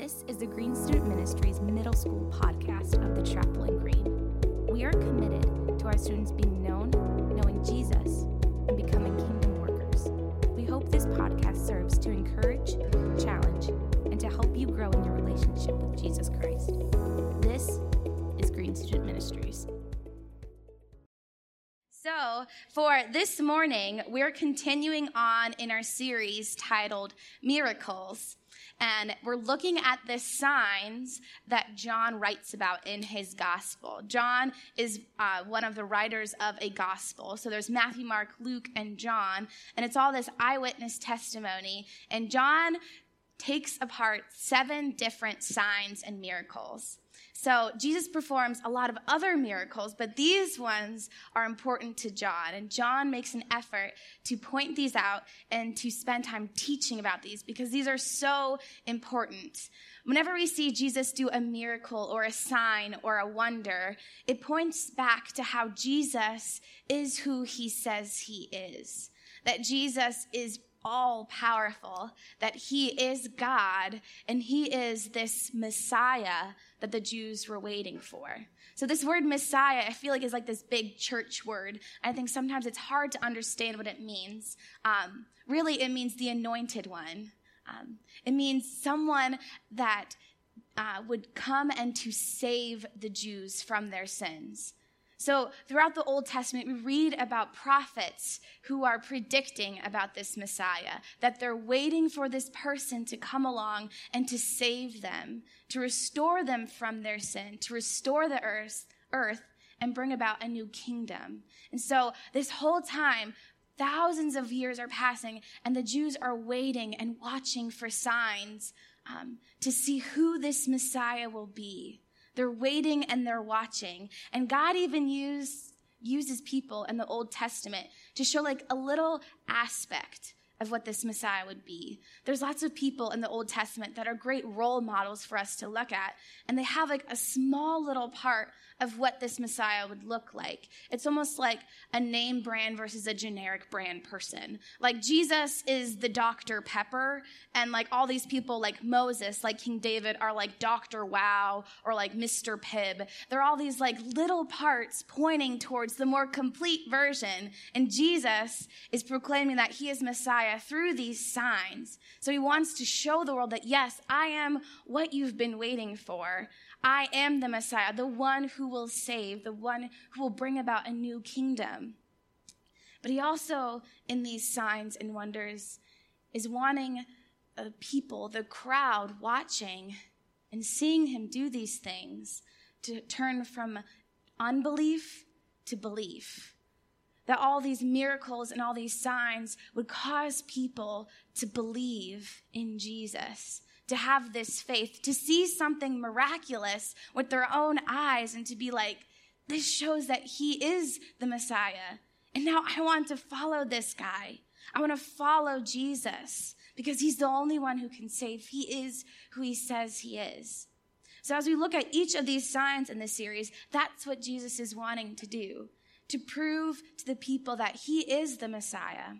This is the Green Student Ministries middle school podcast of the Chapel in Green. We are committed to our students being known, knowing Jesus, and becoming kingdom workers. We hope this podcast serves to encourage, challenge, and to help you grow in your relationship with Jesus Christ. This is Green Student Ministries. So, for this morning, we're continuing on in our series titled Miracles. And we're looking at the signs that John writes about in his gospel. John is uh, one of the writers of a gospel. So there's Matthew, Mark, Luke, and John. And it's all this eyewitness testimony. And John takes apart seven different signs and miracles. So Jesus performs a lot of other miracles, but these ones are important to John. And John makes an effort to point these out and to spend time teaching about these because these are so important. Whenever we see Jesus do a miracle or a sign or a wonder, it points back to how Jesus is who he says he is. That Jesus is all powerful, that he is God and he is this Messiah that the Jews were waiting for. So this word Messiah, I feel like is like this big church word. I think sometimes it's hard to understand what it means. Um, really, it means the anointed one. Um, it means someone that uh, would come and to save the Jews from their sins. So, throughout the Old Testament, we read about prophets who are predicting about this Messiah, that they're waiting for this person to come along and to save them, to restore them from their sin, to restore the earth, earth and bring about a new kingdom. And so, this whole time, thousands of years are passing, and the Jews are waiting and watching for signs um, to see who this Messiah will be. They're waiting and they're watching. And God even used, uses people in the Old Testament to show like a little aspect of what this Messiah would be. There's lots of people in the Old Testament that are great role models for us to look at, and they have like a small little part of what this Messiah would look like. It's almost like a name brand versus a generic brand person. Like Jesus is the Dr. Pepper, and like all these people like Moses, like King David, are like Dr. Wow or like Mr. Pibb. They're all these like little parts pointing towards the more complete version, and Jesus is proclaiming that he is Messiah through these signs. So he wants to show the world that yes, I am what you've been waiting for. I am the Messiah, the one who will save, the one who will bring about a new kingdom. But he also, in these signs and wonders, is wanting the people, the crowd watching and seeing him do these things to turn from unbelief to belief. That all these miracles and all these signs would cause people to believe in Jesus to have this faith, to see something miraculous with their own eyes and to be like, this shows that he is the Messiah. And now I want to follow this guy. I want to follow Jesus because he's the only one who can save. He is who he says he is. So as we look at each of these signs in this series, that's what Jesus is wanting to do to prove to the people that he is the Messiah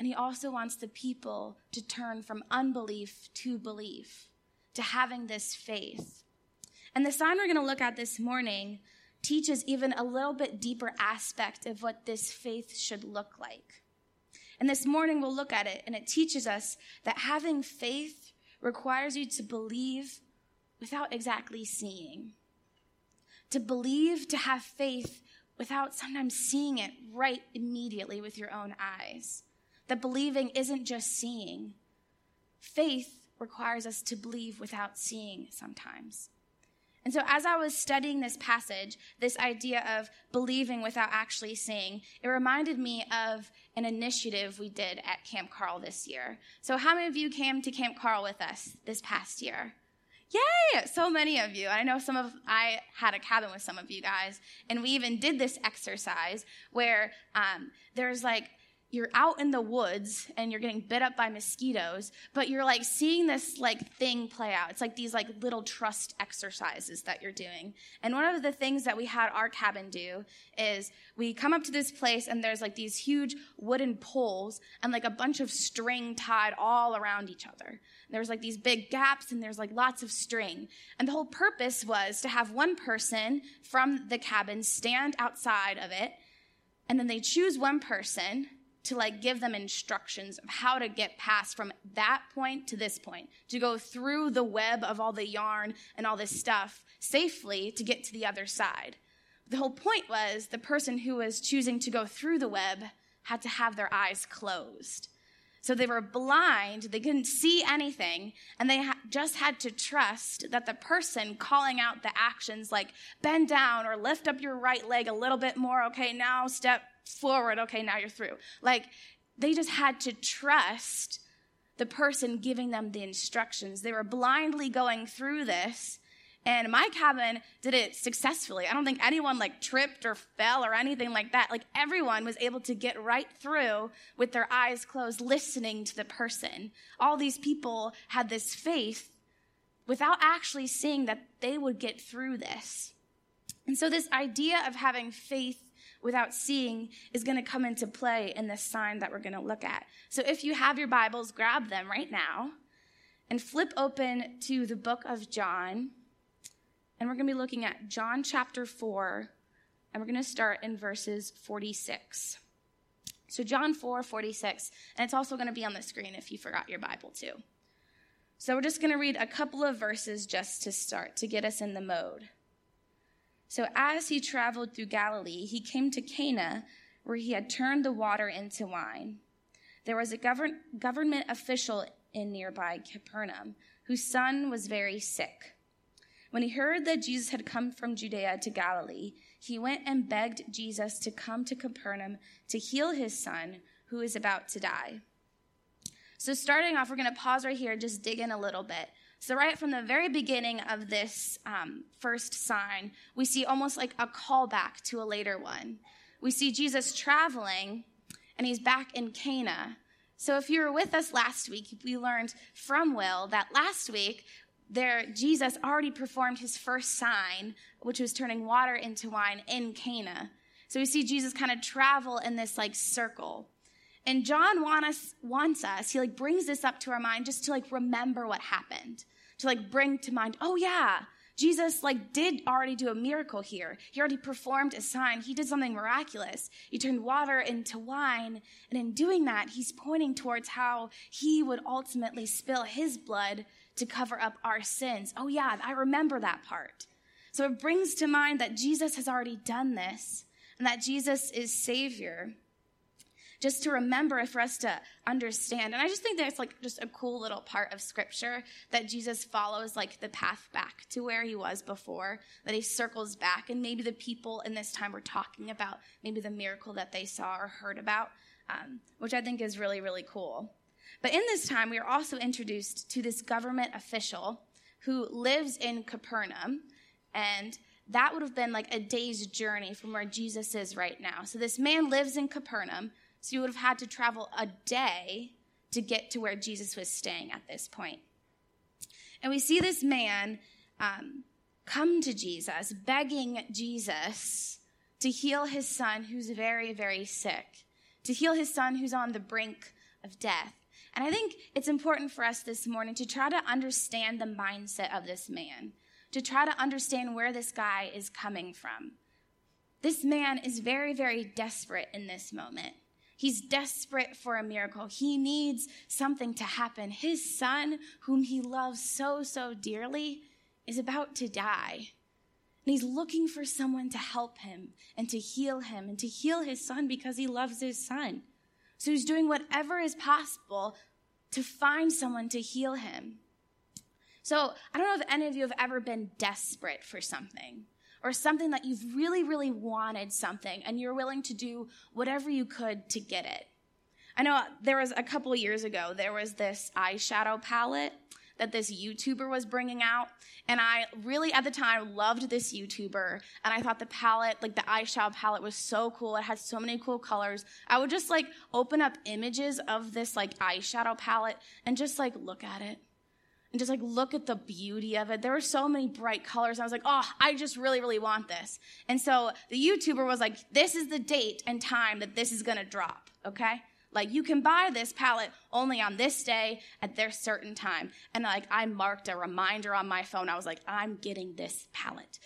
and he also wants the people to turn from unbelief to belief, to having this faith. And the sign we're going to look at this morning teaches even a little bit deeper aspect of what this faith should look like. And this morning we'll look at it, and it teaches us that having faith requires you to believe without exactly seeing. To believe, to have faith without sometimes seeing it right immediately with your own eyes that believing isn't just seeing. Faith requires us to believe without seeing sometimes. And so, as I was studying this passage, this idea of believing without actually seeing, it reminded me of an initiative we did at Camp Carl this year. So, how many of you came to Camp Carl with us this past year? Yay! So many of you. I know some of, I had a cabin with some of you guys, and we even did this exercise where um, there's like you're out in the woods and you're getting bit up by mosquitoes, but you're like seeing this like thing play out. It's like these like little trust exercises that you're doing. And one of the things that we had our cabin do is we come up to this place and there's like these huge wooden poles and like a bunch of string tied all around each other. There was like these big gaps and there's like lots of string. And the whole purpose was to have one person from the cabin stand outside of it. And then they choose one person to like give them instructions of how to get past from that point to this point, to go through the web of all the yarn and all this stuff safely to get to the other side. The whole point was the person who was choosing to go through the web had to have their eyes closed. So they were blind, they couldn't see anything, and they ha- just had to trust that the person calling out the actions like bend down or lift up your right leg a little bit more, okay, now step forward, okay, now you're through. Like they just had to trust the person giving them the instructions. They were blindly going through this and my cabin did it successfully. I don't think anyone like tripped or fell or anything like that. Like everyone was able to get right through with their eyes closed, listening to the person. All these people had this faith without actually seeing that they would get through this. And so this idea of having faith without seeing is going to come into play in this sign that we're going to look at. So if you have your Bibles, grab them right now and flip open to the book of John and we're going to be looking at John chapter 4, and we're going to start in verses 46. So, John 4, 46, and it's also going to be on the screen if you forgot your Bible too. So, we're just going to read a couple of verses just to start, to get us in the mode. So, as he traveled through Galilee, he came to Cana, where he had turned the water into wine. There was a govern- government official in nearby Capernaum whose son was very sick. When he heard that Jesus had come from Judea to Galilee, he went and begged Jesus to come to Capernaum to heal his son, who is about to die. So, starting off, we're going to pause right here, just dig in a little bit. So, right from the very beginning of this um, first sign, we see almost like a callback to a later one. We see Jesus traveling, and he's back in Cana. So, if you were with us last week, we learned from Will that last week there Jesus already performed his first sign, which was turning water into wine in Cana. So we see Jesus kind of travel in this like circle. And John want us, wants us, he like brings this up to our mind just to like remember what happened. To like bring to mind, oh yeah, Jesus like did already do a miracle here. He already performed a sign. He did something miraculous. He turned water into wine. And in doing that, he's pointing towards how he would ultimately spill his blood to cover up our sins. Oh, yeah, I remember that part. So it brings to mind that Jesus has already done this and that Jesus is Savior. Just to remember for us to understand. And I just think that's like just a cool little part of scripture that Jesus follows like the path back to where he was before, that he circles back. And maybe the people in this time were talking about maybe the miracle that they saw or heard about, um, which I think is really, really cool. But in this time, we are also introduced to this government official who lives in Capernaum, and that would have been like a day's journey from where Jesus is right now. So this man lives in Capernaum, so you would have had to travel a day to get to where Jesus was staying at this point. And we see this man um, come to Jesus, begging Jesus to heal his son who's very, very sick, to heal his son who's on the brink of death. And I think it's important for us this morning to try to understand the mindset of this man, to try to understand where this guy is coming from. This man is very, very desperate in this moment. He's desperate for a miracle. He needs something to happen. His son, whom he loves so, so dearly, is about to die. And he's looking for someone to help him and to heal him and to heal his son because he loves his son. So he's doing whatever is possible to find someone to heal him. So I don't know if any of you have ever been desperate for something or something that you've really, really wanted something and you're willing to do whatever you could to get it. I know there was a couple years ago, there was this eyeshadow palette that this YouTuber was bringing out. And I really, at the time, loved this YouTuber. And I thought the palette, like the eyeshadow palette, was so cool. It had so many cool colors. I would just like open up images of this like eyeshadow palette and just like look at it and just like look at the beauty of it. There were so many bright colors. I was like, oh, I just really, really want this. And so the YouTuber was like, this is the date and time that this is gonna drop, okay? Like you can buy this palette only on this day at this certain time. And like I marked a reminder on my phone. I was like, I'm getting this palette.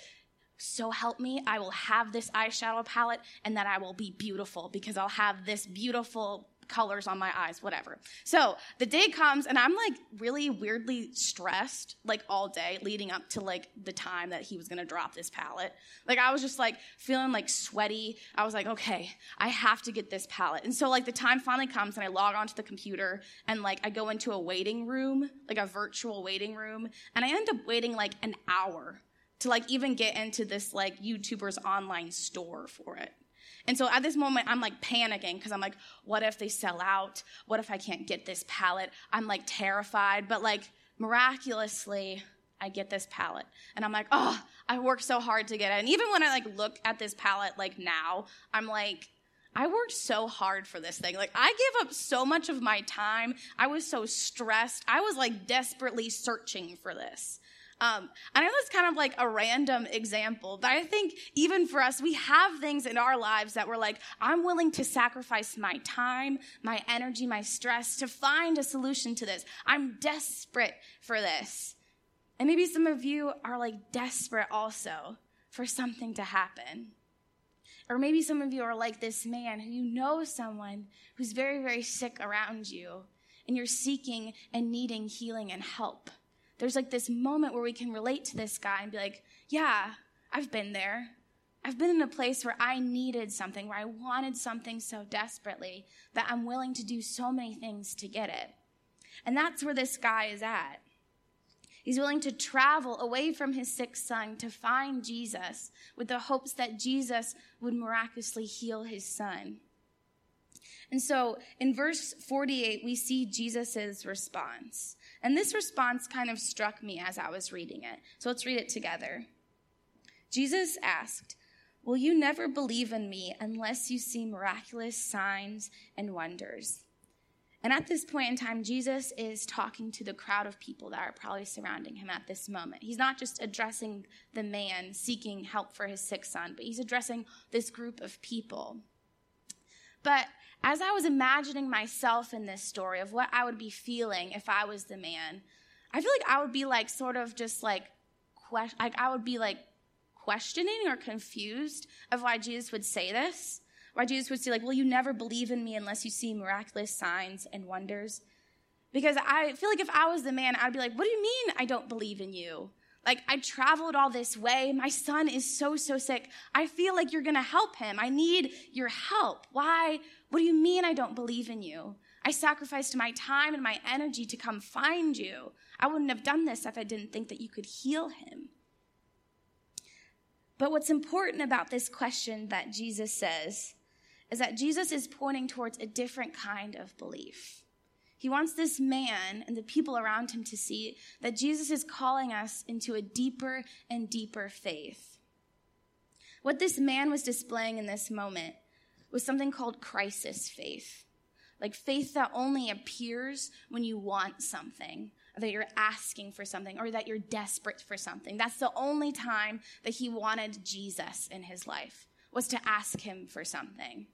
So help me, I will have this eyeshadow palette and that I will be beautiful because I'll have this beautiful colors on my eyes, whatever. So the day comes and I'm like really weirdly stressed like all day leading up to like the time that he was gonna drop this palette. Like I was just like feeling like sweaty. I was like, okay, I have to get this palette. And so like the time finally comes and I log onto the computer and like I go into a waiting room, like a virtual waiting room, and I end up waiting like an hour to like even get into this like YouTuber's online store for it. And so at this moment, I'm like panicking because I'm like, what if they sell out? What if I can't get this palette? I'm like terrified, but like miraculously, I get this palette. And I'm like, oh, I worked so hard to get it. And even when I like look at this palette like now, I'm like, I worked so hard for this thing. Like, I gave up so much of my time. I was so stressed. I was like desperately searching for this. Um, I know that's kind of like a random example, but I think even for us, we have things in our lives that we're like, I'm willing to sacrifice my time, my energy, my stress to find a solution to this. I'm desperate for this. And maybe some of you are like desperate also for something to happen. Or maybe some of you are like this man who you know someone who's very, very sick around you, and you're seeking and needing healing and help there's like this moment where we can relate to this guy and be like, yeah, I've been there. I've been in a place where I needed something, where I wanted something so desperately that I'm willing to do so many things to get it. And that's where this guy is at. He's willing to travel away from his sick son to find Jesus with the hopes that Jesus would miraculously heal his son. And so in verse 48, we see Jesus' response. And this response kind of struck me as I was reading it. So let's read it together. Jesus asked, Will you never believe in me unless you see miraculous signs and wonders? And at this point in time, Jesus is talking to the crowd of people that are probably surrounding him at this moment. He's not just addressing the man seeking help for his sick son, but he's addressing this group of people. But as I was imagining myself in this story of what I would be feeling if I was the man, I feel like I would be like sort of just like, like I would be like questioning or confused of why Jesus would say this. Why Jesus would say, like, will you never believe in me unless you see miraculous signs and wonders? Because I feel like if I was the man, I'd be like, what do you mean I don't believe in you? Like, I traveled all this way. My son is so, so sick. I feel like you're going to help him. I need your help. Why what do you mean I don't believe in you? I sacrificed my time and my energy to come find you. I wouldn't have done this if I didn't think that you could heal him. But what's important about this question that Jesus says is that Jesus is pointing towards a different kind of belief. He wants this man and the people around him to see that Jesus is calling us into a deeper and deeper faith. What this man was displaying in this moment was something called crisis faith. Like faith that only appears when you want something, that you're asking for something, or that you're desperate for something. That's the only time that he wanted Jesus in his life, was to ask him for something.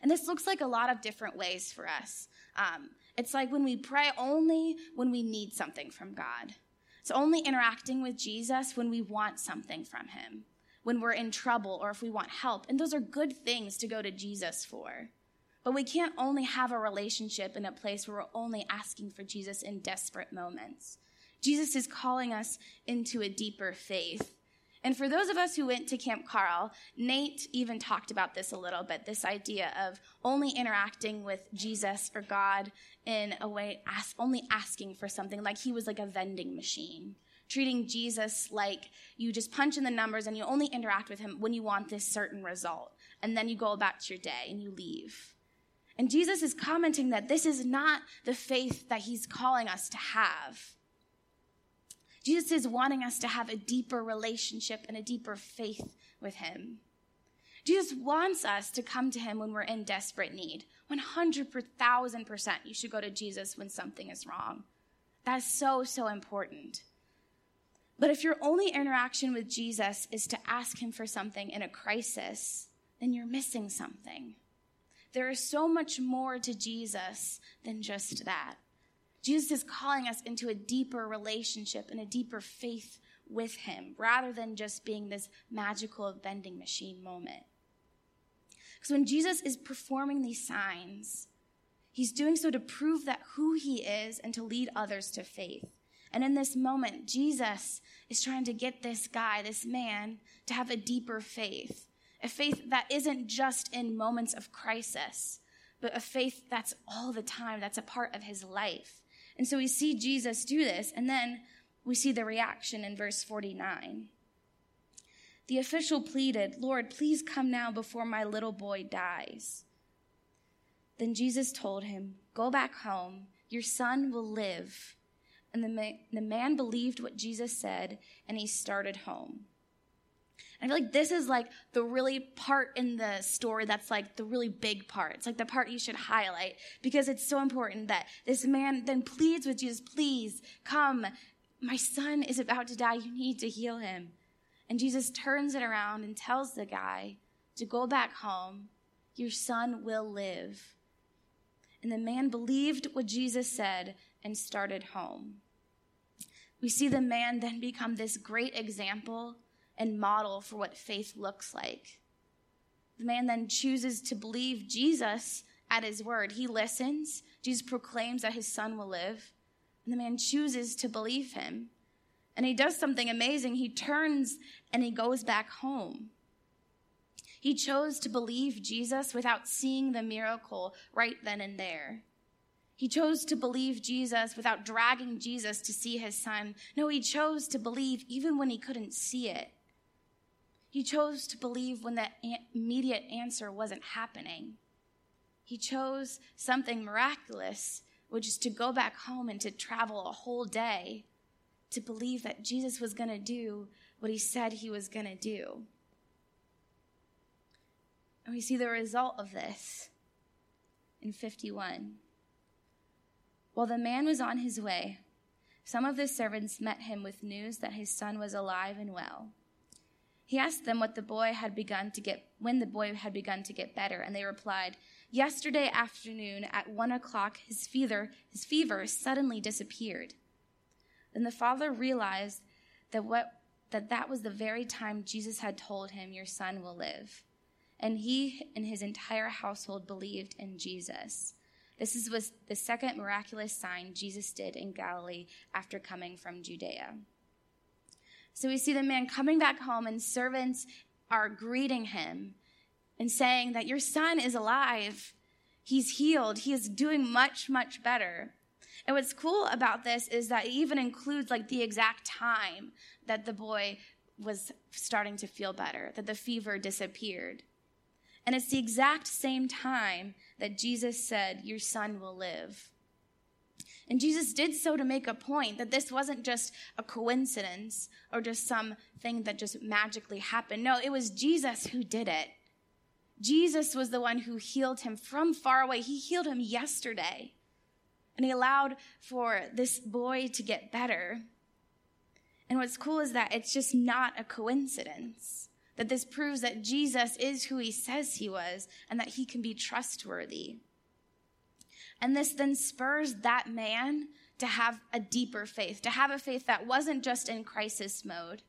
And this looks like a lot of different ways for us. Um, it's like when we pray only when we need something from God. It's only interacting with Jesus when we want something from him when we're in trouble or if we want help. And those are good things to go to Jesus for. But we can't only have a relationship in a place where we're only asking for Jesus in desperate moments. Jesus is calling us into a deeper faith. And for those of us who went to Camp Carl, Nate even talked about this a little bit this idea of only interacting with Jesus or God in a way, ask, only asking for something, like he was like a vending machine treating Jesus like you just punch in the numbers and you only interact with him when you want this certain result. And then you go about your day and you leave. And Jesus is commenting that this is not the faith that he's calling us to have. Jesus is wanting us to have a deeper relationship and a deeper faith with him. Jesus wants us to come to him when we're in desperate need. 100,000% you should go to Jesus when something is wrong. That's so, so important. But if your only interaction with Jesus is to ask him for something in a crisis, then you're missing something. there is so much more to Jesus than just that. Jesus is calling us into a deeper relationship and a deeper faith with him rather than just being this magical vending machine moment. Because when Jesus is performing these signs, he's doing so to prove that who he is and to lead others to faith. And in this moment, Jesus is trying to get this guy, this man, to have a deeper faith. A faith that isn't just in moments of crisis, but a faith that's all the time, that's a part of his life. And so we see Jesus do this, and then we see the reaction in verse 49. The official pleaded, Lord, please come now before my little boy dies. Then Jesus told him, Go back home. Your son will live. And the, ma- the man believed what Jesus said, and he started home. I feel like this is like the really part in the story that's like the really big part. It's like the part you should highlight because it's so important that this man then pleads with Jesus, please come. My son is about to die. You need to heal him. And Jesus turns it around and tells the guy to go back home. Your son will live. And the man believed what Jesus said and started home. We see the man then become this great example and model for what faith looks like. The man then chooses to believe Jesus at his word. He listens. Jesus proclaims that his son will live. And the man chooses to believe him. And he does something amazing. He turns and he goes back home. He chose to believe Jesus without seeing the miracle right then and there. He chose to believe Jesus without dragging Jesus to see his son. No, he chose to believe even when he couldn't see it. He chose to believe when that immediate answer wasn't happening. He chose something miraculous, which is to go back home and to travel a whole day to believe that Jesus was going to do what he said he was going to do. And we see the result of this in 51. While the man was on his way, some of the servants met him with news that his son was alive and well. He asked them what the boy had begun to get, when the boy had begun to get better, and they replied, Yesterday afternoon at one o'clock, his fever, his fever suddenly disappeared. Then the father realized that what, that that was the very time Jesus had told him, Your son will live. And he and his entire household believed in Jesus. This is, was the second miraculous sign Jesus did in Galilee after coming from Judea. So we see the man coming back home, and servants are greeting him and saying that your son is alive. He's healed. He is doing much, much better. And what's cool about this is that it even includes like the exact time that the boy was starting to feel better, that the fever disappeared. And it's the exact same time that Jesus said, Your son will live. And Jesus did so to make a point that this wasn't just a coincidence or just something that just magically happened. No, it was Jesus who did it. Jesus was the one who healed him from far away. He healed him yesterday. And he allowed for this boy to get better. And what's cool is that it's just not a coincidence. That this proves that Jesus is who he says he was and that he can be trustworthy. And this then spurs that man to have a deeper faith, to have a faith that wasn't just in crisis mode,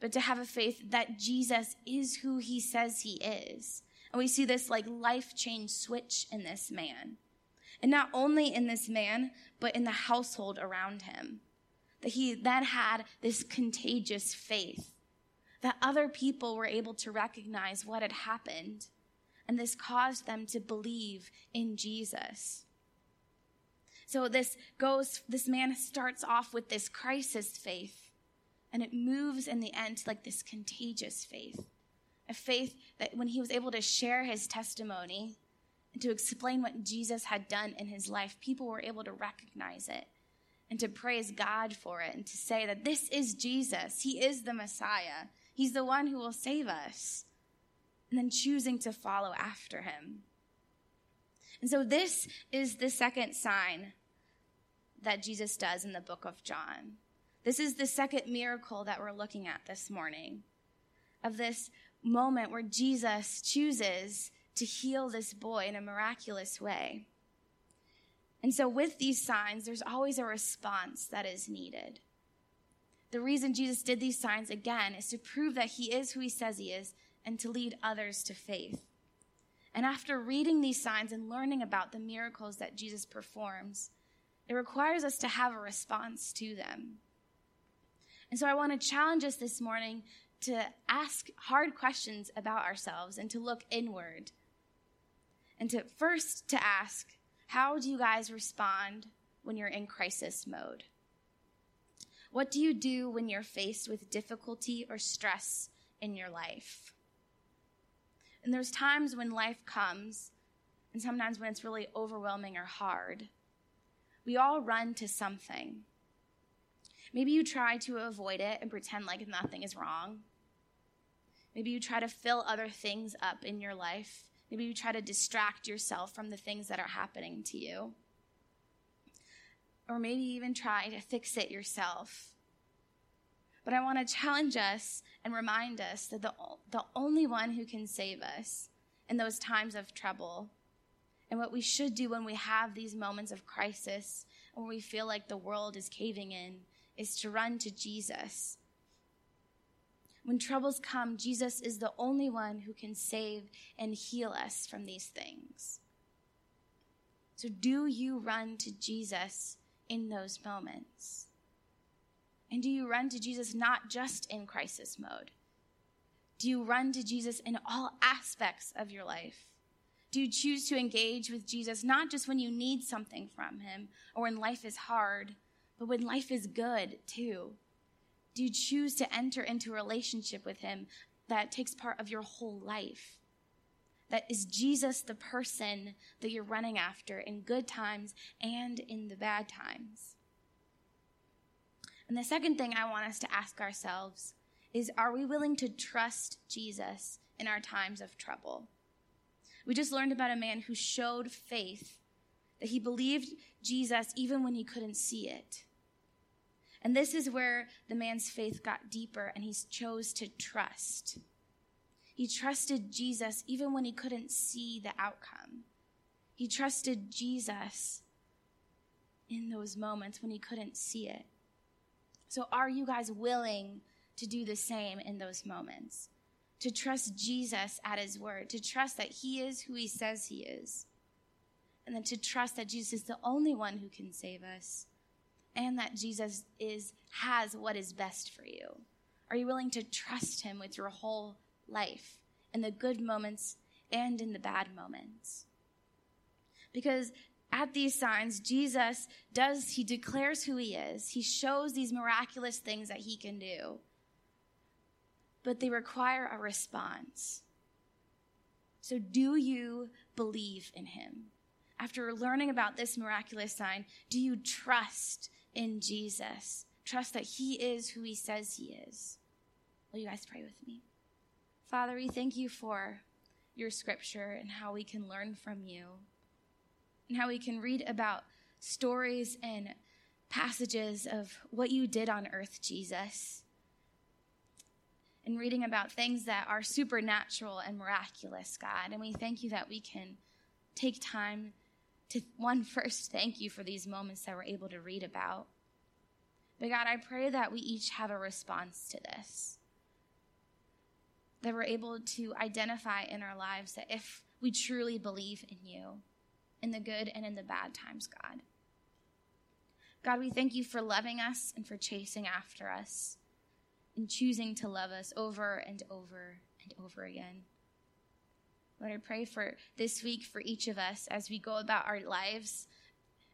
but to have a faith that Jesus is who he says he is. And we see this like life change switch in this man. And not only in this man, but in the household around him. That he then had this contagious faith. That other people were able to recognize what had happened. And this caused them to believe in Jesus. So this goes, this man starts off with this crisis faith, and it moves in the end to like this contagious faith. A faith that when he was able to share his testimony and to explain what Jesus had done in his life, people were able to recognize it and to praise God for it and to say that this is Jesus. He is the Messiah. He's the one who will save us. And then choosing to follow after him. And so this is the second sign that Jesus does in the book of John. This is the second miracle that we're looking at this morning of this moment where Jesus chooses to heal this boy in a miraculous way. And so, with these signs, there's always a response that is needed. The reason Jesus did these signs again is to prove that he is who he says he is and to lead others to faith. And after reading these signs and learning about the miracles that Jesus performs, it requires us to have a response to them. And so I want to challenge us this morning to ask hard questions about ourselves and to look inward. And to first to ask, how do you guys respond when you're in crisis mode? What do you do when you're faced with difficulty or stress in your life? And there's times when life comes, and sometimes when it's really overwhelming or hard. We all run to something. Maybe you try to avoid it and pretend like nothing is wrong. Maybe you try to fill other things up in your life. Maybe you try to distract yourself from the things that are happening to you or maybe even try to fix it yourself. But I want to challenge us and remind us that the, the only one who can save us in those times of trouble and what we should do when we have these moments of crisis when we feel like the world is caving in is to run to Jesus. When troubles come, Jesus is the only one who can save and heal us from these things. So, do you run to Jesus in those moments? And do you run to Jesus not just in crisis mode? Do you run to Jesus in all aspects of your life? Do you choose to engage with Jesus not just when you need something from him or when life is hard, but when life is good too? Do you choose to enter into a relationship with him that takes part of your whole life? That is Jesus the person that you're running after in good times and in the bad times. And the second thing I want us to ask ourselves is are we willing to trust Jesus in our times of trouble? We just learned about a man who showed faith, that he believed Jesus even when he couldn't see it. And this is where the man's faith got deeper and he chose to trust. He trusted Jesus even when he couldn't see the outcome. He trusted Jesus in those moments when he couldn't see it. So, are you guys willing to do the same in those moments? To trust Jesus at his word, to trust that he is who he says he is, and then to trust that Jesus is the only one who can save us, and that Jesus is has what is best for you. Are you willing to trust him with your whole life in the good moments and in the bad moments. Because at these signs, Jesus does, he declares who he is. He shows these miraculous things that he can do. But they require a response. So, do you believe in him? After learning about this miraculous sign, do you trust in Jesus? Trust that he is who he says he is? Will you guys pray with me? Father, we thank you for your scripture and how we can learn from you and how we can read about stories and passages of what you did on earth, Jesus, and reading about things that are supernatural and miraculous, God. And we thank you that we can take time to, one, first thank you for these moments that we're able to read about. But God, I pray that we each have a response to this that we're able to identify in our lives that if we truly believe in you, in the good and in the bad times, God. God, we thank you for loving us and for chasing after us and choosing to love us over and over and over again. Lord, I pray for this week for each of us as we go about our lives.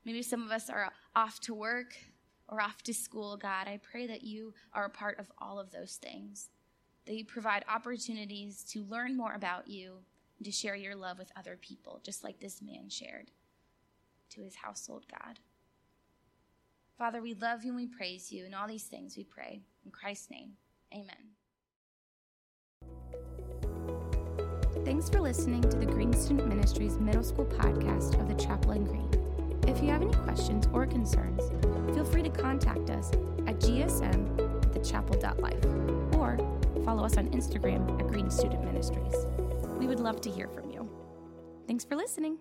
Maybe some of us are off to work or off to school, God. I pray that you are a part of all of those things you provide opportunities to learn more about you and to share your love with other people, just like this man shared to his household, God. Father, we love you and we praise you, and all these things we pray. In Christ's name, amen. Thanks for listening to the Green Student Ministries Middle School podcast of the Chapel in Green. If you have any questions or concerns, feel free to contact us at gsm at thechapel.life or follow us on Instagram at Green Student Ministries. We would love to hear from you. Thanks for listening.